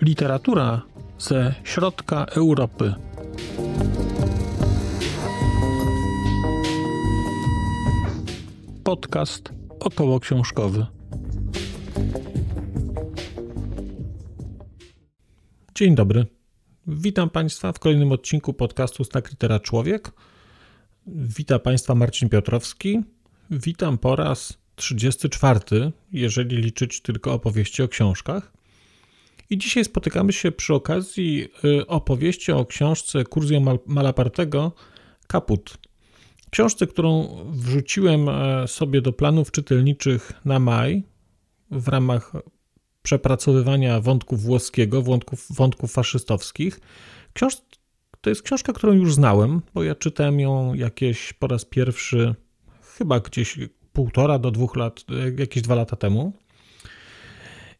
Literatura ze środka Europy. Podcast około książkowy. Dzień dobry. Witam Państwa w kolejnym odcinku podcastu Snak Litera Człowiek. Witam Państwa Marcin Piotrowski. Witam po raz 34, jeżeli liczyć tylko opowieści o książkach. I dzisiaj spotykamy się przy okazji y, opowieści o książce Curzio Malapartego Kaput. Książce, którą wrzuciłem e, sobie do planów czytelniczych na maj w ramach przepracowywania wątków włoskiego, wątków, wątków faszystowskich. Książ to jest książka, którą już znałem, bo ja czytałem ją jakieś po raz pierwszy, chyba gdzieś półtora do dwóch lat, jakieś dwa lata temu.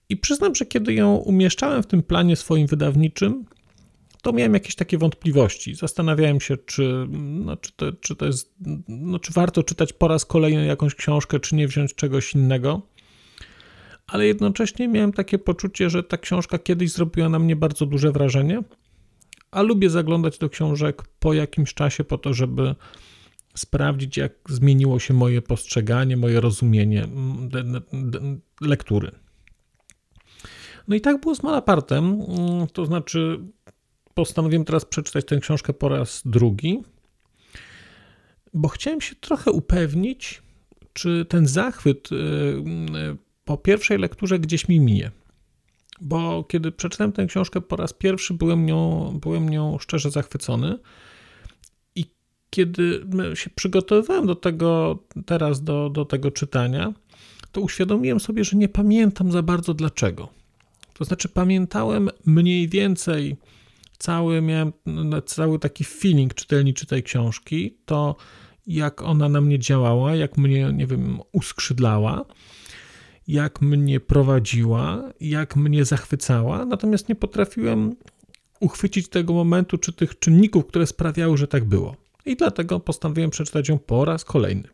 I przyznam, że kiedy ją umieszczałem w tym planie swoim wydawniczym, to miałem jakieś takie wątpliwości. Zastanawiałem się, czy, no, czy, to, czy to jest, no, czy warto czytać po raz kolejny jakąś książkę, czy nie wziąć czegoś innego. Ale jednocześnie miałem takie poczucie, że ta książka kiedyś zrobiła na mnie bardzo duże wrażenie, a lubię zaglądać do książek po jakimś czasie, po to, żeby sprawdzić, jak zmieniło się moje postrzeganie, moje rozumienie lektury. No i tak było z Malapartem, mm, to znaczy postanowiłem teraz przeczytać tę książkę po raz drugi, bo chciałem się trochę upewnić, czy ten zachwyt y, y, po pierwszej lekturze gdzieś mi minie. Bo kiedy przeczytałem tę książkę po raz pierwszy, byłem nią, byłem nią szczerze zachwycony. I kiedy się przygotowywałem do tego, teraz do, do tego czytania, to uświadomiłem sobie, że nie pamiętam za bardzo dlaczego. To znaczy, pamiętałem mniej więcej cały, miałem cały taki feeling czytelniczy tej książki, to jak ona na mnie działała, jak mnie, nie wiem, uskrzydlała, jak mnie prowadziła, jak mnie zachwycała, natomiast nie potrafiłem uchwycić tego momentu czy tych czynników, które sprawiały, że tak było. I dlatego postanowiłem przeczytać ją po raz kolejny.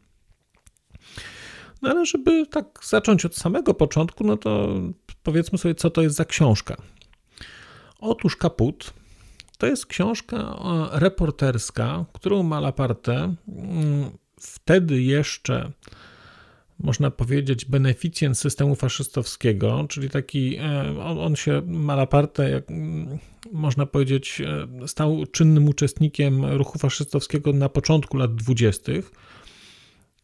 No ale żeby tak zacząć od samego początku, no to powiedzmy sobie, co to jest za książka. Otóż Kaput to jest książka e, reporterska, którą Malaparte mm, wtedy jeszcze można powiedzieć, beneficjent systemu faszystowskiego, czyli taki, e, on, on się, Malaparte, jak mm, można powiedzieć, e, stał czynnym uczestnikiem ruchu faszystowskiego na początku lat dwudziestych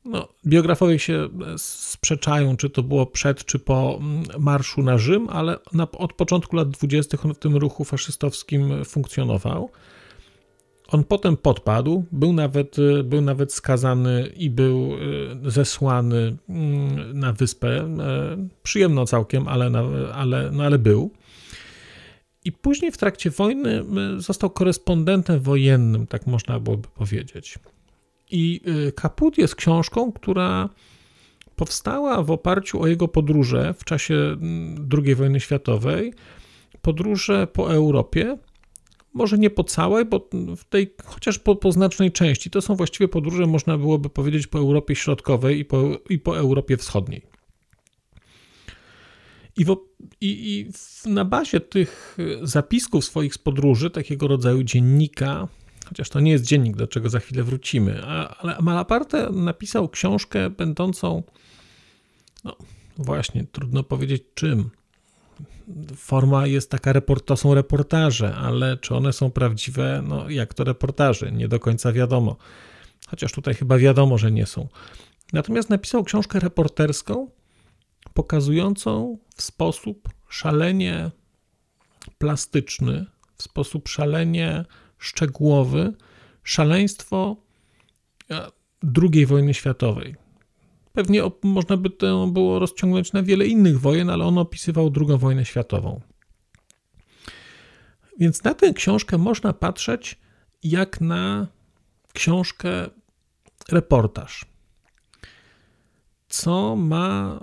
no, biografowie się e, sprzeczają, czy to było przed, czy po mm, marszu na Rzym, ale na, od początku lat 20. on w tym ruchu faszystowskim funkcjonował. On potem podpadł, był nawet, e, był nawet skazany i był e, zesłany mm, na wyspę. Przyjemno całkiem, ale, ale, no ale był. I później w trakcie wojny został korespondentem wojennym, tak można byłoby powiedzieć. I y, Kaput jest książką, która powstała w oparciu o jego podróże w czasie mm, II wojny światowej, podróże po Europie, może nie po całej, bo w tej, chociaż po, po znacznej części. To są właściwie podróże, można byłoby powiedzieć, po Europie Środkowej i po, i po Europie Wschodniej. I, w, i, I na bazie tych zapisków swoich z podróży, takiego rodzaju dziennika, chociaż to nie jest dziennik, do czego za chwilę wrócimy, ale Malaparte napisał książkę będącą, no właśnie, trudno powiedzieć czym. Forma jest taka, to są reportaże, ale czy one są prawdziwe? No jak to reportaże? Nie do końca wiadomo. Chociaż tutaj chyba wiadomo, że nie są. Natomiast napisał książkę reporterską, pokazującą w sposób szalenie plastyczny, w sposób szalenie szczegółowy szaleństwo e, II wojny światowej. Pewnie można by to było rozciągnąć na wiele innych wojen, ale on opisywał II wojnę światową. Więc na tę książkę można patrzeć jak na książkę reportaż. Co ma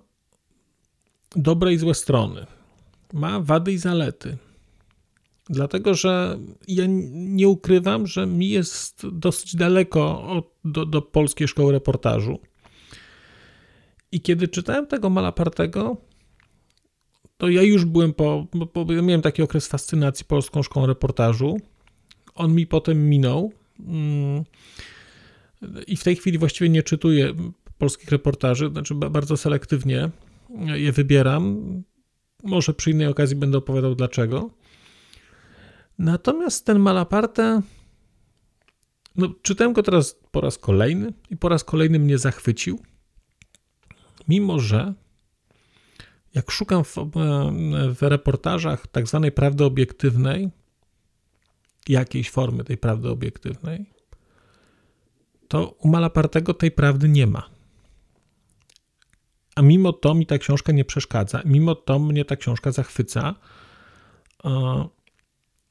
dobre i złe strony, ma wady i zalety. Dlatego, że ja nie ukrywam, że mi jest dosyć daleko od, do, do polskiej szkoły reportażu. I kiedy czytałem tego Malapartego, to ja już byłem po, ja miałem taki okres fascynacji polską szkołą reportażu. On mi potem minął. Mm. I w tej chwili właściwie nie czytuję polskich reportaży, znaczy bardzo selektywnie je wybieram. Może przy innej okazji będę opowiadał dlaczego. Natomiast ten Malaparte, no, czytałem go teraz po raz kolejny i po raz kolejny mnie zachwycił. Mimo, że jak szukam w, w reportażach tak zwanej prawdy obiektywnej, jakiejś formy tej prawdy obiektywnej, to u Malapartego tej prawdy nie ma. A mimo to mi ta książka nie przeszkadza, mimo to mnie ta książka zachwyca.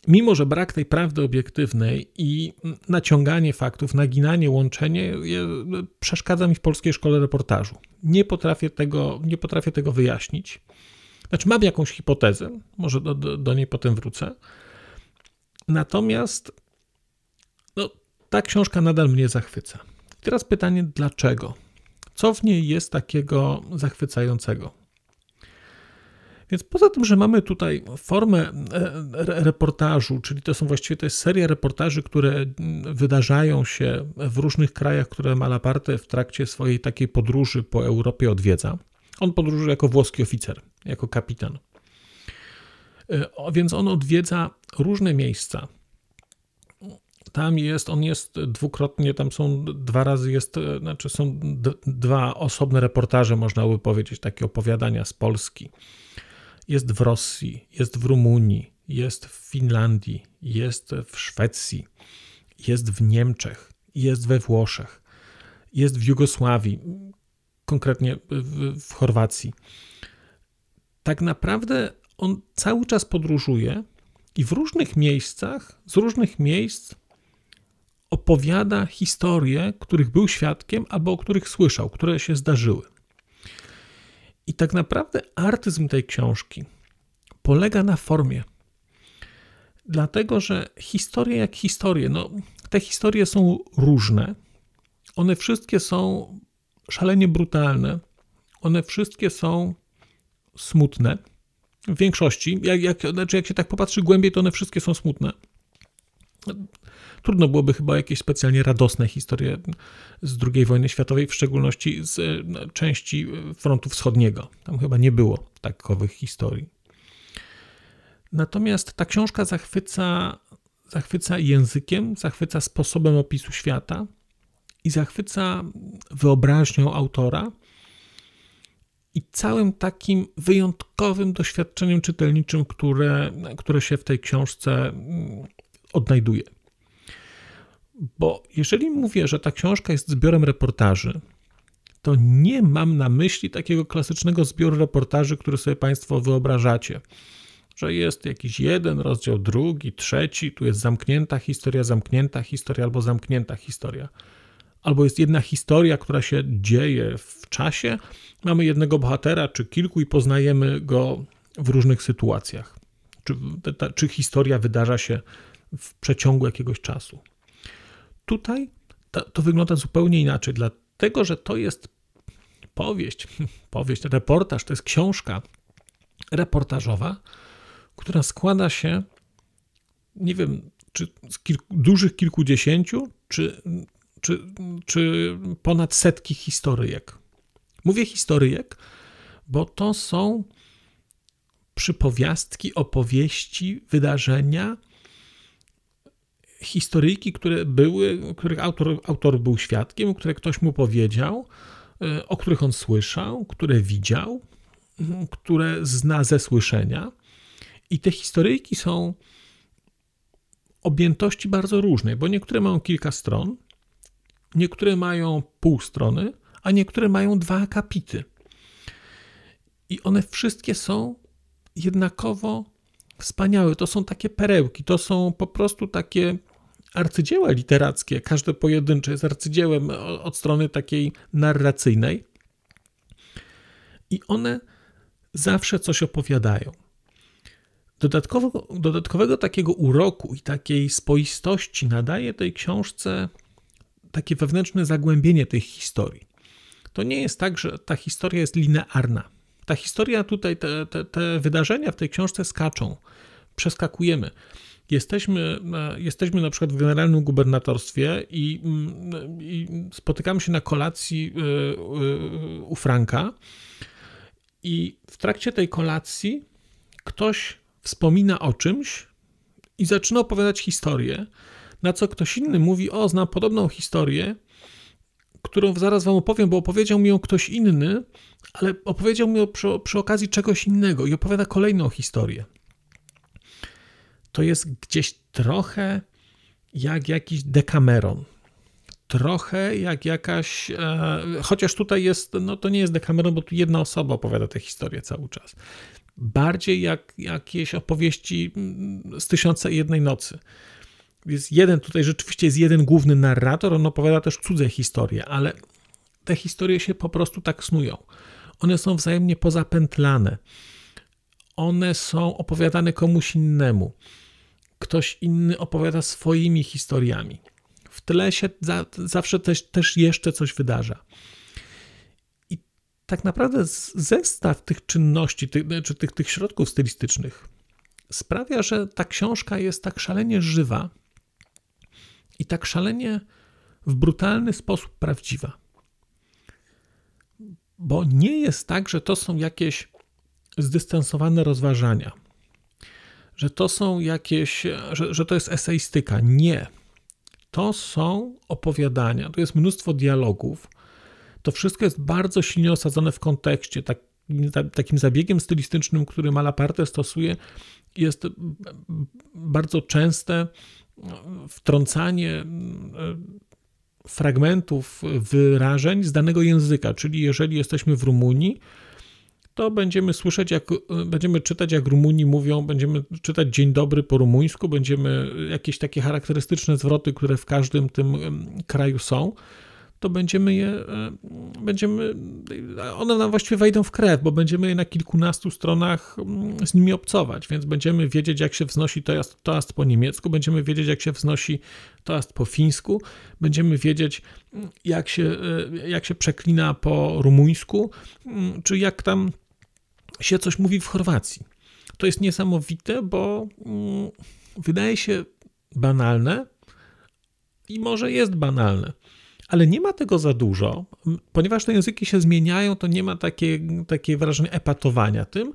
Mimo, że brak tej prawdy obiektywnej i naciąganie faktów, naginanie, łączenie przeszkadza mi w polskiej szkole reportażu. Nie potrafię tego, nie potrafię tego wyjaśnić. Znaczy, mam jakąś hipotezę, może do, do, do niej potem wrócę. Natomiast no, ta książka nadal mnie zachwyca. Teraz pytanie, dlaczego? Co w niej jest takiego zachwycającego? Więc poza tym, że mamy tutaj formę e, reportażu, czyli to są właściwie to jest seria reportaży, które wydarzają się w różnych krajach, które Malaparte w trakcie swojej takiej podróży po Europie odwiedza. On podróżuje jako włoski oficer, jako kapitan. E, więc on odwiedza różne miejsca. Tam jest, on jest dwukrotnie, tam są dwa razy, jest, e, znaczy są dwa osobne reportaże, można by powiedzieć, takie opowiadania z Polski. Jest w Rosji, jest w Rumunii, jest w Finlandii, jest w Szwecji, jest w Niemczech, jest we Włoszech, jest w Jugosławii, konkretnie w, w Chorwacji. Tak naprawdę on cały czas podróżuje i w różnych miejscach, z różnych miejsc opowiada historie, których był świadkiem albo o których słyszał, które się zdarzyły. I tak naprawdę artyzm tej książki polega na formie. Dlatego, że historie jak historie, no, te historie są różne. One wszystkie są szalenie brutalne. One wszystkie są smutne. W większości, jak, jak, znaczy jak się tak popatrzy głębiej, to one wszystkie są smutne. Trudno byłoby chyba jakieś specjalnie radosne historie z II wojny światowej, w szczególności z e, części frontu wschodniego. Tam chyba nie było takowych historii. Natomiast ta książka zachwyca, zachwyca językiem, zachwyca sposobem opisu świata i zachwyca wyobraźnią autora i całym takim wyjątkowym doświadczeniem czytelniczym, które, które się w tej książce mm, odnajduje. Bo jeżeli mówię, że ta książka jest zbiorem reportaży, to nie mam na myśli takiego klasycznego zbioru reportaży, który sobie Państwo wyobrażacie. Że jest jakiś jeden rozdział, drugi, trzeci, tu jest zamknięta historia, zamknięta historia albo zamknięta historia. Albo jest jedna historia, która się dzieje w czasie, mamy jednego bohatera czy kilku i poznajemy go w różnych sytuacjach. Czy, ta, czy historia wydarza się w przeciągu jakiegoś czasu. Tutaj to, to wygląda zupełnie inaczej, dlatego że to jest powieść, powieść, reportaż, to jest książka reportażowa, która składa się, nie wiem, czy z kilku, dużych kilkudziesięciu, czy, czy, czy ponad setki historyjek. Mówię historyjek, bo to są przypowiastki, opowieści, wydarzenia, historyjki, które były, których autor, autor był świadkiem, które ktoś mu powiedział, e, o których on słyszał, które widział, które zna ze słyszenia. I te historyjki są objętości bardzo różnej, bo niektóre mają kilka stron, niektóre mają pół strony, a niektóre mają dwa akapity. I one wszystkie są jednakowo wspaniałe. To są takie perełki, to są po prostu takie arcydzieła literackie. Każde pojedyncze jest arcydziełem od strony takiej narracyjnej. I one zawsze coś opowiadają. Dodatkowo, dodatkowego takiego uroku i takiej spoistości nadaje tej książce takie wewnętrzne zagłębienie tej historii. To nie jest tak, że ta historia jest linearna. Ta historia tutaj, te, te, te wydarzenia w tej książce skaczą, przeskakujemy. Jesteśmy, e, jesteśmy na przykład w generalnym gubernatorstwie i, mm, i spotykamy się na kolacji e, e, u Franka. I w trakcie tej kolacji ktoś wspomina o czymś i zaczyna opowiadać historię, na co ktoś inny mówi: O, znam podobną historię, którą zaraz wam opowiem, bo opowiedział mi ją ktoś inny, ale opowiedział mi przy, przy okazji czegoś innego i opowiada kolejną historię. To jest gdzieś trochę jak jakiś dekameron. Trochę jak jakaś. E, chociaż tutaj jest, no to nie jest dekameron, bo tu jedna osoba opowiada tę historię cały czas. Bardziej jak jakieś opowieści mm, z tysiąca jednej nocy jest jeden, tutaj rzeczywiście jest jeden główny narrator, on opowiada też cudze historie, ale te historie się po prostu tak snują. One są wzajemnie pozapętlane. One są opowiadane komuś innemu. Ktoś inny opowiada swoimi historiami. W tle się za, zawsze też, też jeszcze coś wydarza. I tak naprawdę zestaw tych czynności, czy tych, tych środków stylistycznych sprawia, że ta książka jest tak szalenie żywa, i tak szalenie w brutalny sposób prawdziwa. Bo nie jest tak, że to są jakieś zdystansowane rozważania, że to są jakieś, że, że to jest eseistyka. Nie. To są opowiadania, to jest mnóstwo dialogów. To wszystko jest bardzo silnie osadzone w kontekście. Tak, takim zabiegiem stylistycznym, który Malaparte stosuje, jest bardzo częste wtrącanie e, fragmentów wyrażeń z danego języka, czyli jeżeli jesteśmy w Rumunii, to będziemy słyszeć, jak będziemy czytać, jak Rumuni mówią, będziemy czytać dzień dobry po rumuńsku, będziemy jakieś takie charakterystyczne zwroty, które w każdym tym kraju są to będziemy je, e, będziemy, one nam właściwie wejdą w krew, bo będziemy na kilkunastu stronach mm, z nimi obcować, więc będziemy wiedzieć, jak się wznosi toast, toast po niemiecku, będziemy wiedzieć, jak się wznosi toast po fińsku, będziemy wiedzieć, mm, jak się, e, jak się przeklina po rumuńsku, mm, czy jak tam się coś mówi w Chorwacji. To jest niesamowite, bo wydaje się banalne i może jest banalne ale nie ma tego za dużo, ponieważ te języki się zmieniają, to nie ma takie, takie wrażenie epatowania tym.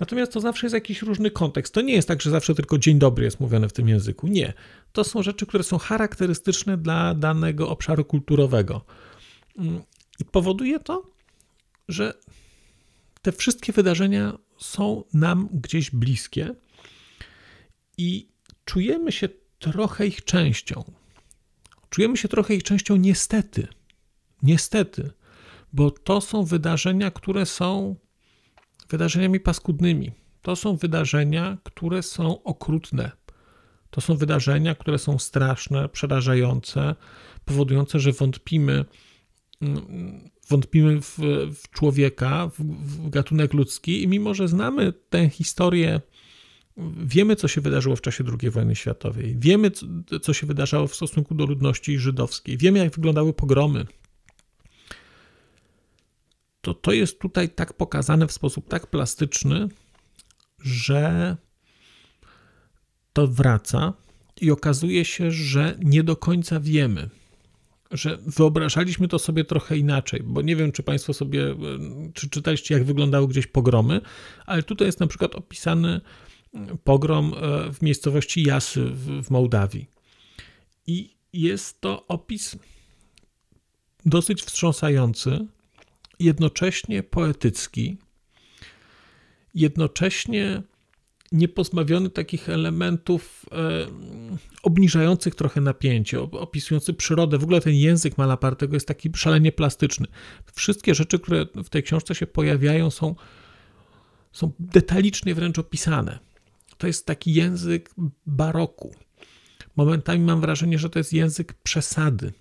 Natomiast to zawsze jest jakiś różny kontekst. To nie jest tak, że zawsze tylko dzień dobry jest mówione w tym języku. Nie. To są rzeczy, które są charakterystyczne dla danego obszaru kulturowego. I powoduje to, że te wszystkie wydarzenia są nam gdzieś bliskie i czujemy się trochę ich częścią. Czujemy się trochę ich częścią niestety. Niestety, bo to są wydarzenia, które są wydarzeniami paskudnymi. To są wydarzenia, które są okrutne. To są wydarzenia, które są straszne, przerażające, powodujące, że wątpimy, mm, wątpimy w, w człowieka, w, w gatunek ludzki, i mimo że znamy tę historię Wiemy, co się wydarzyło w czasie II wojny światowej. Wiemy, co się wydarzało w stosunku do ludności żydowskiej. Wiemy, jak wyglądały pogromy. To to jest tutaj tak pokazane w sposób tak plastyczny, że to wraca i okazuje się, że nie do końca wiemy, że wyobrażaliśmy to sobie trochę inaczej, bo nie wiem, czy Państwo sobie, czy czytaliście, jak wyglądały gdzieś pogromy, ale tutaj jest na przykład opisany pogrom e, w miejscowości Jasy w Mołdawii. I jest to opis dosyć wstrząsający, jednocześnie poetycki, jednocześnie niepozbawiony takich elementów e, obniżających trochę napięcie, opisujący przyrodę. W ogóle ten język Malapartego jest taki szalenie plastyczny. Wszystkie rzeczy, które w tej książce się pojawiają, są, są detalicznie wręcz opisane to jest taki język baroku. Momentami mam wrażenie, że to jest język przesady.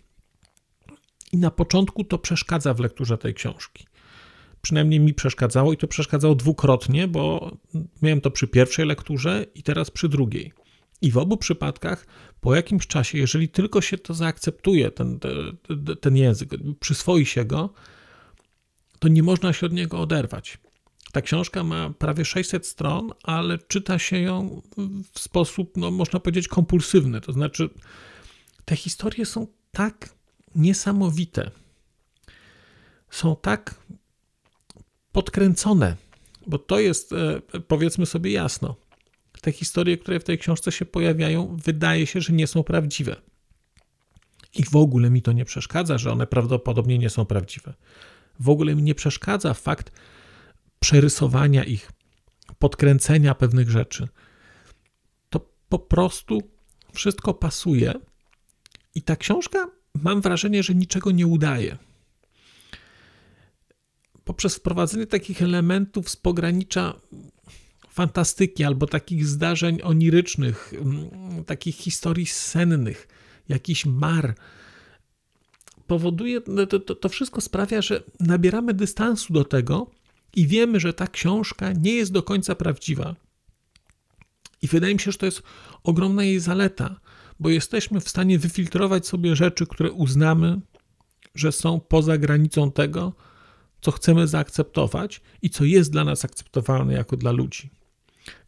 I na początku to przeszkadza w lekturze tej książki. przynajmniej mi przeszkadzało i to przeszkadzało dwukrotnie, bo miałem to przy pierwszej lekturze i teraz przy drugiej. I w obu przypadkach po jakimś czasie, jeżeli tylko się to zaakceptuje, ten, ten, język, przyswoi się go, to nie można się od niego oderwać. Ta książka ma prawie 600 stron, ale czyta się ją w sposób, no, można powiedzieć, kompulsywny. To znaczy, te historie są tak niesamowite, są tak podkręcone, bo to jest, e, powiedzmy sobie jasno, te historie, które w tej książce się pojawiają, wydaje się, że nie są prawdziwe. I w ogóle mi to nie przeszkadza, że one prawdopodobnie nie są prawdziwe. W ogóle mi nie przeszkadza fakt przerysowania ich, podkręcenia pewnych rzeczy. To po prostu wszystko pasuje. I ta książka, mam wrażenie, że niczego nie udaje. Poprzez wprowadzenie takich elementów z pogranicza fantastyki albo takich zdarzeń onirycznych, takich historii sennych, jakiś mar, powoduje, no to, to, to wszystko sprawia, że nabieramy dystansu do tego i wiemy, że ta książka nie jest do końca prawdziwa. I wydaje mi się, że to jest ogromna jej zaleta, bo jesteśmy w stanie wyfiltrować sobie rzeczy, które uznamy, że są poza granicą tego, co chcemy zaakceptować i co jest dla nas akceptowalne jako dla ludzi.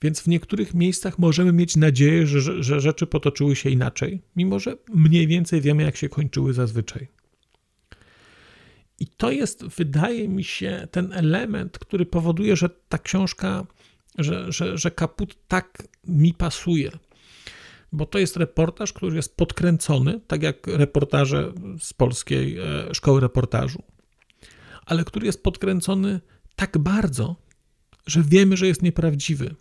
Więc w niektórych miejscach możemy mieć nadzieję, że, że rzeczy potoczyły się inaczej, mimo że mniej więcej wiemy, jak się kończyły zazwyczaj. I to jest, wydaje mi się, ten element, który powoduje, że ta książka, że, że, że kaput tak mi pasuje. Bo to jest reportaż, który jest podkręcony, tak jak reportaże z polskiej e, szkoły reportażu, ale który jest podkręcony tak bardzo, że wiemy, że jest nieprawdziwy.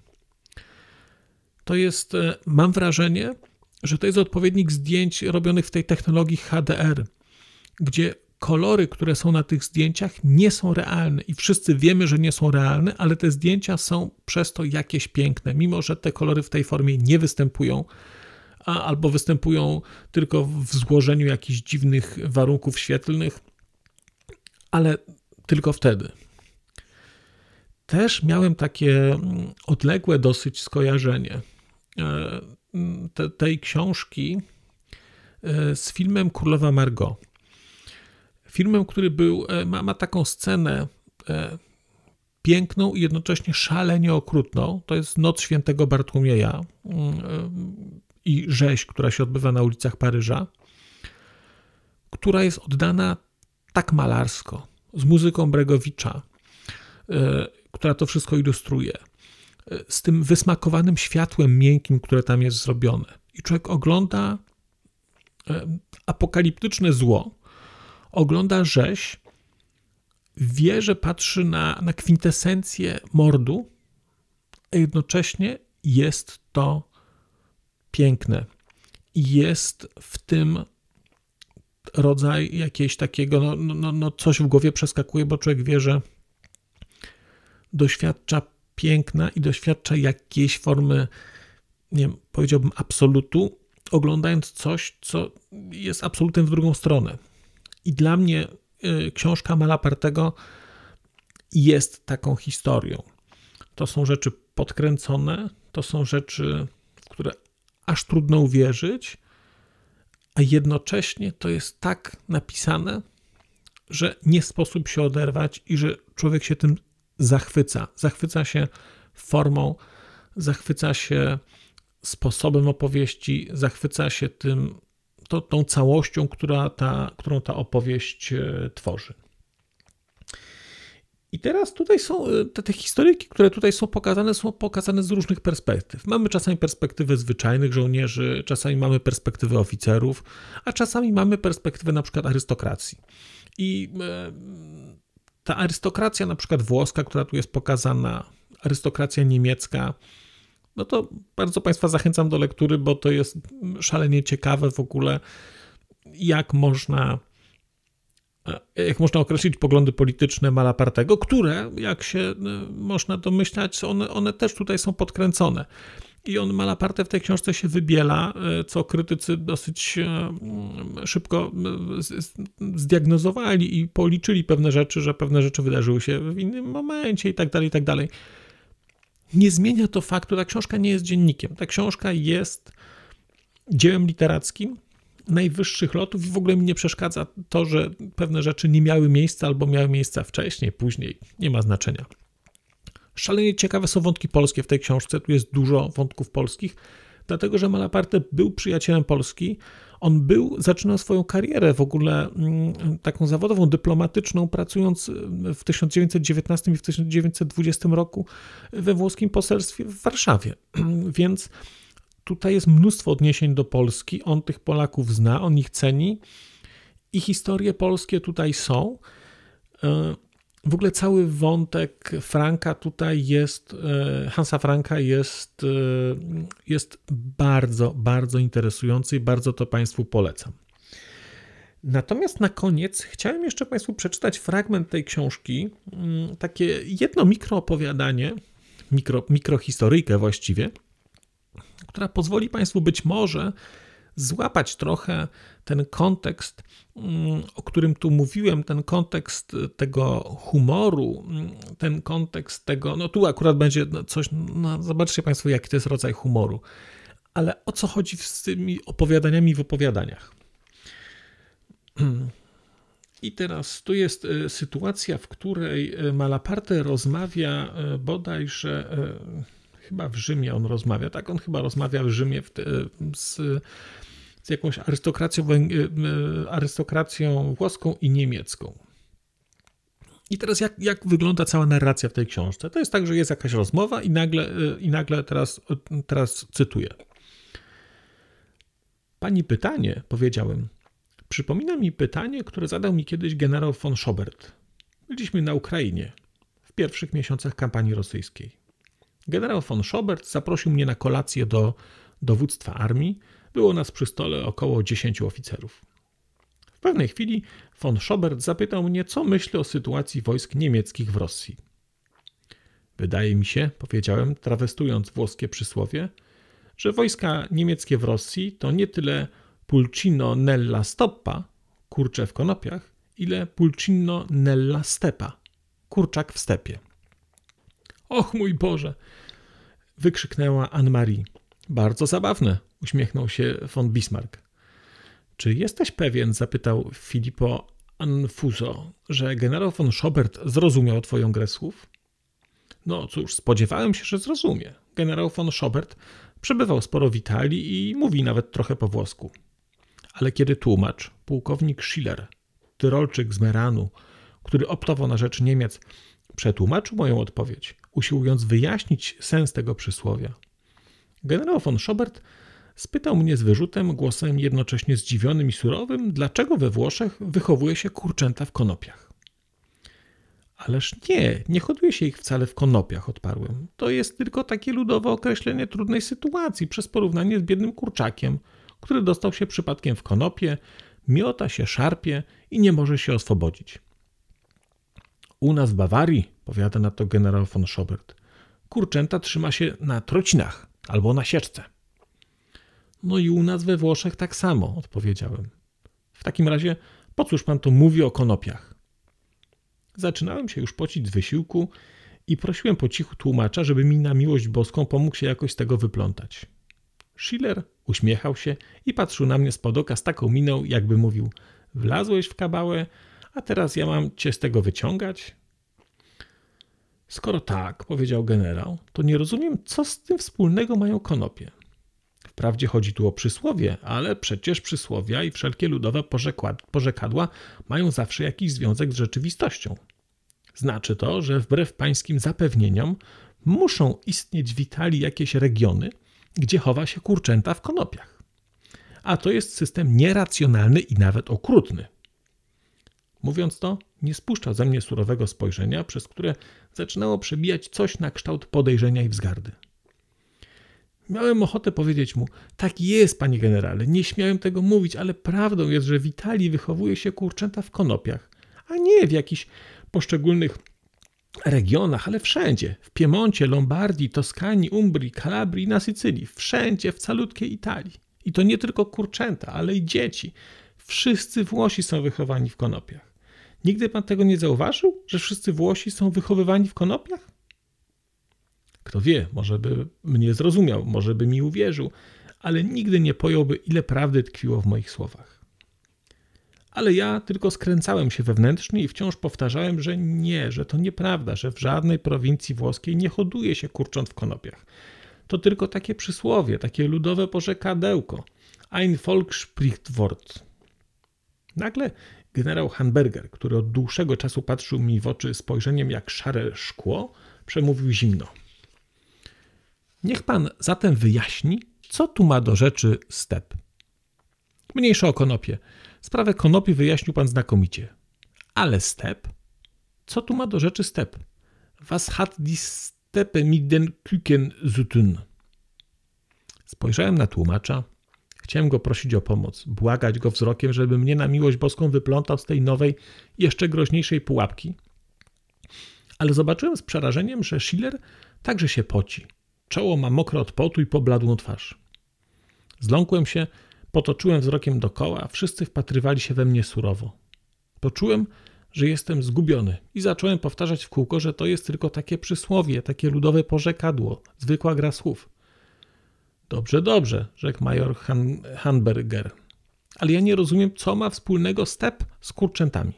To jest, e, mam wrażenie, że to jest odpowiednik zdjęć robionych w tej technologii HDR, gdzie kolory, które są na tych zdjęciach, nie są realne i wszyscy wiemy, że nie są realne, ale te zdjęcia są przez to jakieś piękne, mimo że te kolory w tej formie nie występują, a, albo występują tylko w złożeniu jakichś dziwnych warunków świetlnych, ale tylko wtedy. Też miałem takie mm, odległe dosyć skojarzenie e, te, tej książki e, z filmem Królowa Margot. Filmem, który był, e, ma, ma taką scenę e, piękną i jednocześnie szalenie okrutną. To jest Noc Świętego Bartłomieja mm, e, i rzeź, która się odbywa na ulicach Paryża, która jest oddana tak malarsko, z muzyką Bregowicza, która to wszystko ilustruje, z tym wysmakowanym światłem miękkim, które tam jest zrobione. I człowiek ogląda apokaliptyczne zło, ogląda rzeź, wie, że patrzy na, na kwintesencję mordu, a jednocześnie jest to piękne. Jest w tym rodzaj jakiegoś takiego, no, no, no, no coś w głowie przeskakuje, bo człowiek wie, że doświadcza piękna i doświadcza jakiejś formy, nie wiem, powiedziałbym absolutu, oglądając coś, co jest absolutem w drugą stronę. I dla mnie y, książka Malapartego jest taką historią. To są rzeczy podkręcone, to są rzeczy, w które aż trudno uwierzyć, a jednocześnie to jest tak napisane, że nie sposób się oderwać i że człowiek się tym zachwyca. Zachwyca się formą, zachwyca się sposobem opowieści, zachwyca się tym, to, tą całością, która ta, którą ta opowieść e, tworzy. I teraz tutaj są e, te, te które tutaj są pokazane, są pokazane z różnych perspektyw. Mamy czasami perspektywę zwyczajnych żołnierzy, czasami mamy perspektywę oficerów, a czasami mamy perspektywę na przykład arystokracji. I e, ta arystokracja, na przykład włoska, która tu jest pokazana, arystokracja niemiecka, no to bardzo Państwa zachęcam do lektury, bo to jest szalenie ciekawe w ogóle, jak można jak można określić poglądy polityczne Malapartego, które, jak się e, można domyślać, one, one też tutaj są podkręcone. I on Malapartę w tej książce się wybiela, e, co krytycy dosyć e, szybko zdiagnozowali i policzyli pewne rzeczy, że pewne rzeczy wydarzyły się w innym momencie i tak dalej, i tak dalej. Nie zmienia to faktu, ta książka nie jest dziennikiem. Ta książka jest dziełem literackim najwyższych lotów i w ogóle mi nie przeszkadza to, że pewne rzeczy nie miały miejsca albo miały miejsca wcześniej, później. Nie ma znaczenia. Szalenie ciekawe są wątki polskie w tej książce. Tu jest dużo wątków polskich, dlatego że Malaparte był przyjacielem Polski. On był, zaczynał swoją karierę w ogóle mm, taką zawodową, dyplomatyczną, pracując w 1919 i w 1920 roku we włoskim poselstwie w Warszawie. Więc tutaj jest mnóstwo odniesień do Polski. On tych Polaków zna, on ich ceni i historie polskie tutaj są. W ogóle cały wątek Franka tutaj jest, e, Hansa Franka jest, e, jest bardzo, bardzo interesujący i bardzo to Państwu polecam. Natomiast na koniec chciałem jeszcze Państwu przeczytać fragment tej książki, mm, takie jedno mikroopowiadanie, mikro, właściwie, która pozwoli Państwu być może złapać trochę ten kontekst, mm, o którym tu mówiłem, ten kontekst tego humoru, mm, ten kontekst tego, no tu akurat będzie coś, no zobaczcie Państwo, jaki to jest rodzaj humoru, ale o co chodzi z tymi opowiadaniami w opowiadaniach. I teraz tu jest e, sytuacja, w której e, Malaparte rozmawia e, bodajże chyba w Rzymie on rozmawia, tak? On chyba rozmawia w Rzymie w z, z jakąś arystokracją, e, e, arystokracją włoską i niemiecką. I teraz jak, jak wygląda cała narracja w tej książce? To jest tak, że jest jakaś rozmowa i nagle, e, i nagle teraz, teraz cytuję. Pani pytanie, powiedziałem, przypomina mi pytanie, które zadał mi kiedyś generał von Schobert. Byliśmy na Ukrainie w pierwszych miesiącach kampanii rosyjskiej. Generał von Schobert zaprosił mnie na kolację do dowództwa armii. Było nas przy stole około 10 oficerów. W pewnej chwili von Schobert zapytał mnie, co myślę o sytuacji wojsk niemieckich w Rosji. Wydaje mi się, powiedziałem, trawestując włoskie przysłowie, że wojska niemieckie w Rosji to nie tyle pulcino nella stoppa, kurcze w konopiach, ile pulcino nella stepa, kurczak w stepie. Och mój Boże! wykrzyknęła Anne-Marie. Bardzo zabawne, uśmiechnął się von Bismarck. Czy jesteś pewien, zapytał Filippo Anfuso, że generał von Schobert zrozumiał twoją grę słów? No cóż, spodziewałem się, że zrozumie. Generał von Schobert przebywał sporo w Italii i mówi nawet trochę po włosku. Ale kiedy tłumacz, pułkownik Schiller, tyrolczyk z Meranu, który optował na rzecz Niemiec, przetłumaczył moją odpowiedź, usiłując wyjaśnić sens tego przysłowia. Generał von Schobert spytał mnie z wyrzutem, głosem jednocześnie zdziwionym i surowym, dlaczego we Włoszech wychowuje się kurczęta w konopiach. Ależ nie, nie hoduje się ich wcale w konopiach, odparłem. To jest tylko takie ludowe określenie trudnej sytuacji przez porównanie z biednym kurczakiem, który dostał się przypadkiem w konopie, miota się, szarpie i nie może się oswobodzić. U nas w Bawarii, powiada na to generał von Schobert, kurczęta trzyma się na trocinach albo na sieczce. No i u nas we Włoszech tak samo, odpowiedziałem. W takim razie, po cóż pan tu mówi o konopiach? Zaczynałem się już pocić z wysiłku i prosiłem po cichu tłumacza, żeby mi na miłość boską pomógł się jakoś z tego wyplątać. Schiller uśmiechał się i patrzył na mnie z oka z taką miną, jakby mówił: Wlazłeś w kabałę, a teraz ja mam cię z tego wyciągać? Skoro tak, powiedział generał, to nie rozumiem, co z tym wspólnego mają konopie. Wprawdzie chodzi tu o przysłowie, ale przecież przysłowia i wszelkie ludowe porzekadła mają zawsze jakiś związek z rzeczywistością. Znaczy to, że wbrew pańskim zapewnieniom muszą istnieć w Italii jakieś regiony, gdzie chowa się kurczęta w konopiach. A to jest system nieracjonalny i nawet okrutny. Mówiąc to, nie spuszczał ze mnie surowego spojrzenia, przez które zaczynało przebijać coś na kształt podejrzenia i wzgardy. Miałem ochotę powiedzieć mu: Tak jest, panie generale, nie śmiałem tego mówić, ale prawdą jest, że w Italii wychowuje się kurczęta w konopiach, a nie w jakichś poszczególnych regionach, ale wszędzie. W Piemoncie, Lombardii, Toskanii, Umbrii, Kalabrii, na Sycylii. Wszędzie, w calutkiej Italii. I to nie tylko kurczęta, ale i dzieci. Wszyscy Włosi są wychowani w konopiach. Nigdy pan tego nie zauważył, że wszyscy Włosi są wychowywani w konopiach? Kto wie, może by mnie zrozumiał, może by mi uwierzył, ale nigdy nie pojąłby, ile prawdy tkwiło w moich słowach. Ale ja tylko skręcałem się wewnętrznie i wciąż powtarzałem, że nie, że to nieprawda, że w żadnej prowincji włoskiej nie hoduje się kurcząt w konopiach. To tylko takie przysłowie, takie ludowe porzekadełko. Ein Volk spricht Wort. Nagle generał Hamburger, który od dłuższego czasu patrzył mi w oczy spojrzeniem jak szare szkło, przemówił zimno. Niech pan zatem wyjaśni, co tu ma do rzeczy step. Mniejsza o konopie. Sprawę konopi wyjaśnił pan znakomicie. Ale step? Co tu ma do rzeczy step? Was hat die steppe mit den Küken zu Spojrzałem na tłumacza. Chciałem go prosić o pomoc, błagać go wzrokiem, żeby mnie na miłość boską wyplątał z tej nowej, jeszcze groźniejszej pułapki. Ale zobaczyłem z przerażeniem, że Schiller także się poci. Czoło ma mokre od potu i pobladłą twarz. Zląkłem się, potoczyłem wzrokiem dokoła, wszyscy wpatrywali się we mnie surowo. Poczułem, że jestem zgubiony i zacząłem powtarzać w kółko, że to jest tylko takie przysłowie, takie ludowe porzekadło, zwykła gra słów. Dobrze, dobrze, rzekł major Han Hanberger. Ale ja nie rozumiem, co ma wspólnego step z kurczętami.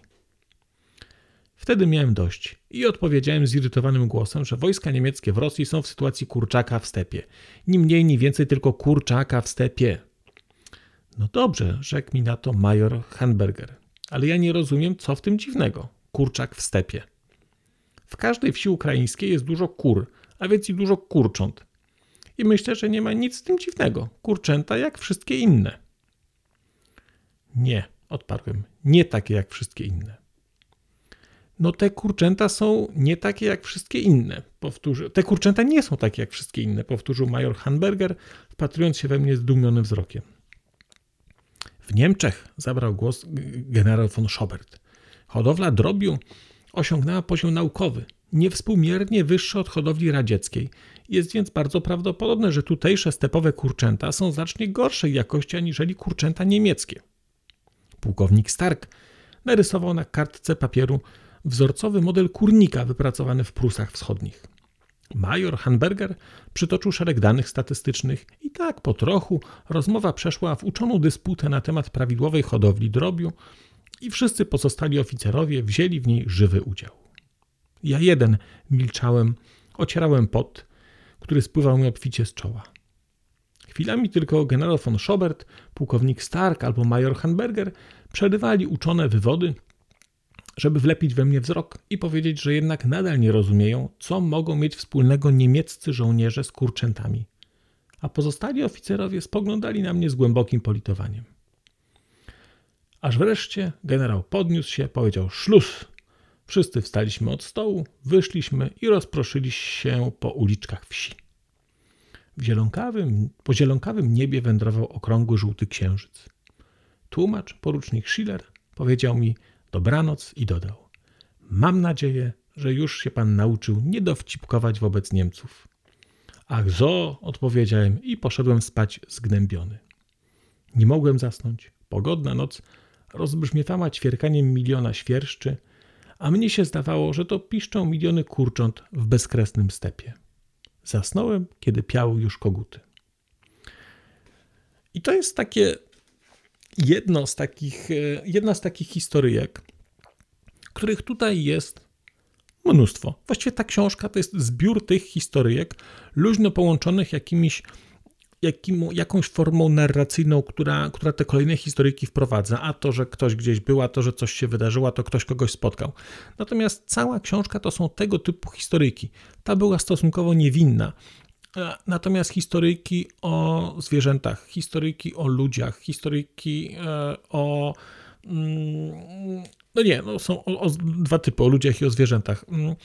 Wtedy miałem dość i odpowiedziałem zirytowanym głosem, że wojska niemieckie w Rosji są w sytuacji kurczaka w stepie. Ni mniej, ni więcej, tylko kurczaka w stepie. No dobrze, rzekł mi na to major Hanberger, ale ja nie rozumiem, co w tym dziwnego. Kurczak w stepie. W każdej wsi ukraińskiej jest dużo kur, a więc i dużo kurcząt. I myślę, że nie ma nic z tym dziwnego. Kurczęta jak wszystkie inne. Nie, odparłem, nie takie jak wszystkie inne no te kurczęta są nie takie jak wszystkie inne. Powtórzy, te kurczęta nie są takie jak wszystkie inne, powtórzył major Hanberger, wpatrując się we mnie zdumionym wzrokiem. W Niemczech zabrał głos generał von Schobert. Hodowla drobiu osiągnęła poziom naukowy, niewspółmiernie wyższy od hodowli radzieckiej. Jest więc bardzo prawdopodobne, że tutejsze stepowe kurczęta są znacznie gorszej jakości aniżeli kurczęta niemieckie. Pułkownik Stark narysował na kartce papieru wzorcowy model kurnika wypracowany w Prusach Wschodnich. Major Hanberger przytoczył szereg danych statystycznych i tak po trochu rozmowa przeszła w uczoną dysputę na temat prawidłowej hodowli drobiu i wszyscy pozostali oficerowie wzięli w niej żywy udział. Ja jeden milczałem, ocierałem pot, który spływał mi obficie z czoła. Chwilami tylko generał von Schobert, pułkownik Stark albo major Hanberger przerywali uczone wywody żeby wlepić we mnie wzrok i powiedzieć, że jednak nadal nie rozumieją, co mogą mieć wspólnego niemieccy żołnierze z kurczętami. A pozostali oficerowie spoglądali na mnie z głębokim politowaniem. Aż wreszcie generał podniósł się, powiedział szlus. Wszyscy wstaliśmy od stołu, wyszliśmy i rozproszyli się po uliczkach wsi. W zielonkawym, po zielonkawym niebie wędrował okrągły żółty księżyc. Tłumacz, porucznik Schiller, powiedział mi, dobranoc i dodał: Mam nadzieję, że już się pan nauczył nie dowcipkować wobec Niemców. Ach, zo, odpowiedziałem i poszedłem spać zgnębiony. Nie mogłem zasnąć. Pogodna noc rozbrzmiewała ćwierkaniem miliona świerszczy, a mnie się zdawało, że to piszczą miliony kurcząt w bezkresnym stepie. Zasnąłem, kiedy piały już koguty. I to jest takie jedno z takich, e, jedna z takich historyjek, których tutaj jest mnóstwo. Właściwie ta książka to jest zbiór tych historyjek, luźno połączonych jakimiś, jakim, jakąś formą narracyjną, która, która te kolejne historyjki wprowadza. A to, że ktoś gdzieś był, a to, że coś się wydarzyło, to ktoś kogoś spotkał. Natomiast cała książka to są tego typu historyjki. Ta była stosunkowo niewinna. E, natomiast historyjki o zwierzętach, historyjki o ludziach, historyjki e, o. Mm, no nie, no są o, o dwa typy, o ludziach i o zwierzętach. Mm,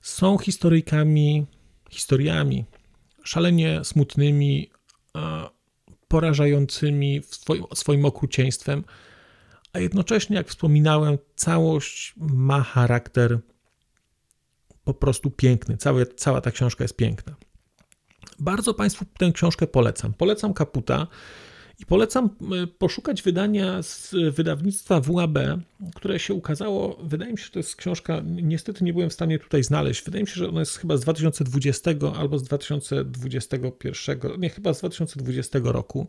są historyjkami, historiami szalenie smutnymi, porażającymi swoim, swoim okrucieństwem, a jednocześnie, jak wspominałem, całość ma charakter po prostu piękny. Cała ta książka jest piękna. Bardzo Państwu tę książkę polecam. Polecam Kaputa. I polecam poszukać wydania z wydawnictwa WAB, które się ukazało. Wydaje mi się, że to jest książka, niestety nie byłem w stanie tutaj znaleźć. Wydaje mi się, że ona jest chyba z 2020 albo z 2021, nie, chyba z 2020 roku.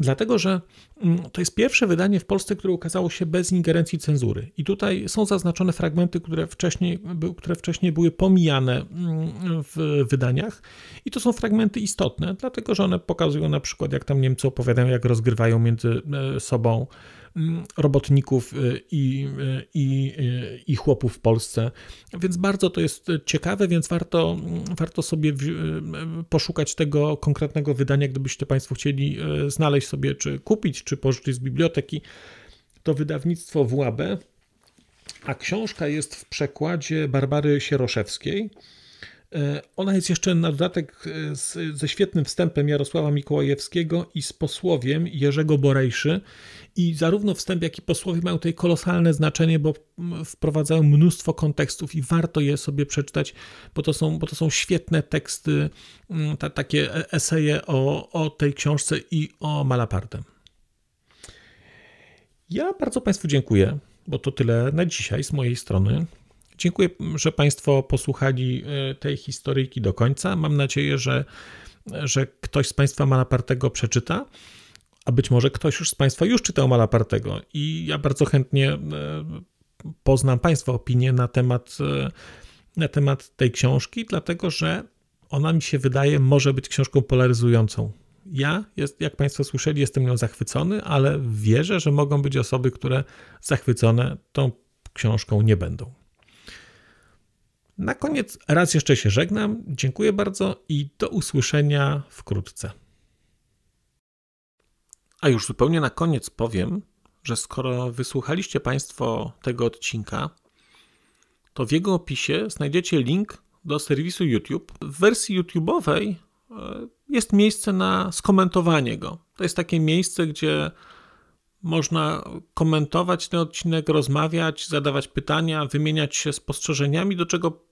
Dlatego, że mm, to jest pierwsze wydanie w Polsce, które ukazało się bez ingerencji cenzury. I tutaj są zaznaczone fragmenty, które wcześniej, które wcześniej były pomijane mm, w wydaniach. I to są fragmenty istotne, dlatego że one pokazują na przykład, jak tam Niemcy opowiadają, jak rozgrywają między e, sobą robotników y, i, y, i, y, i chłopów w Polsce. Więc bardzo to jest ciekawe, więc warto, warto sobie poszukać tego konkretnego wydania, gdybyście Państwo chcieli znaleźć sobie, czy kupić, czy pożyczyć z biblioteki. To wydawnictwo WAB, a książka jest w przekładzie Barbary Sieroszewskiej. E, ona jest jeszcze na dodatek e, z, ze świetnym wstępem Jarosława Mikołajewskiego i z posłowiem Jerzego Borejszy. I zarówno wstęp, jak i posłowie mają tutaj kolosalne znaczenie, bo wprowadzają mnóstwo kontekstów i warto je sobie przeczytać, bo to są, bo to są świetne teksty, ta, takie e, eseje o, o tej książce i o Malapartem. Ja bardzo Państwu dziękuję, bo to tyle na dzisiaj z mojej strony. Dziękuję, że Państwo posłuchali e, tej historyjki do końca. Mam nadzieję, że, że ktoś z Państwa Malapartego przeczyta, a być może ktoś już z Państwa już czytał Malapartego i ja bardzo chętnie e, poznam Państwa opinię na temat, e, na temat tej książki, dlatego że ona mi się wydaje może być książką polaryzującą. Ja, jest, jak Państwo słyszeli, jestem nią zachwycony, ale wierzę, że mogą być osoby, które zachwycone tą książką nie będą. Na koniec raz jeszcze się żegnam. Dziękuję bardzo i do usłyszenia wkrótce. A już zupełnie na koniec powiem, że skoro wysłuchaliście Państwo tego odcinka, to w jego opisie znajdziecie link do serwisu YouTube. W wersji YouTube'owej e, jest miejsce na skomentowanie go. To jest takie miejsce, gdzie można komentować ten odcinek, rozmawiać, zadawać pytania, wymieniać się spostrzeżeniami, do czego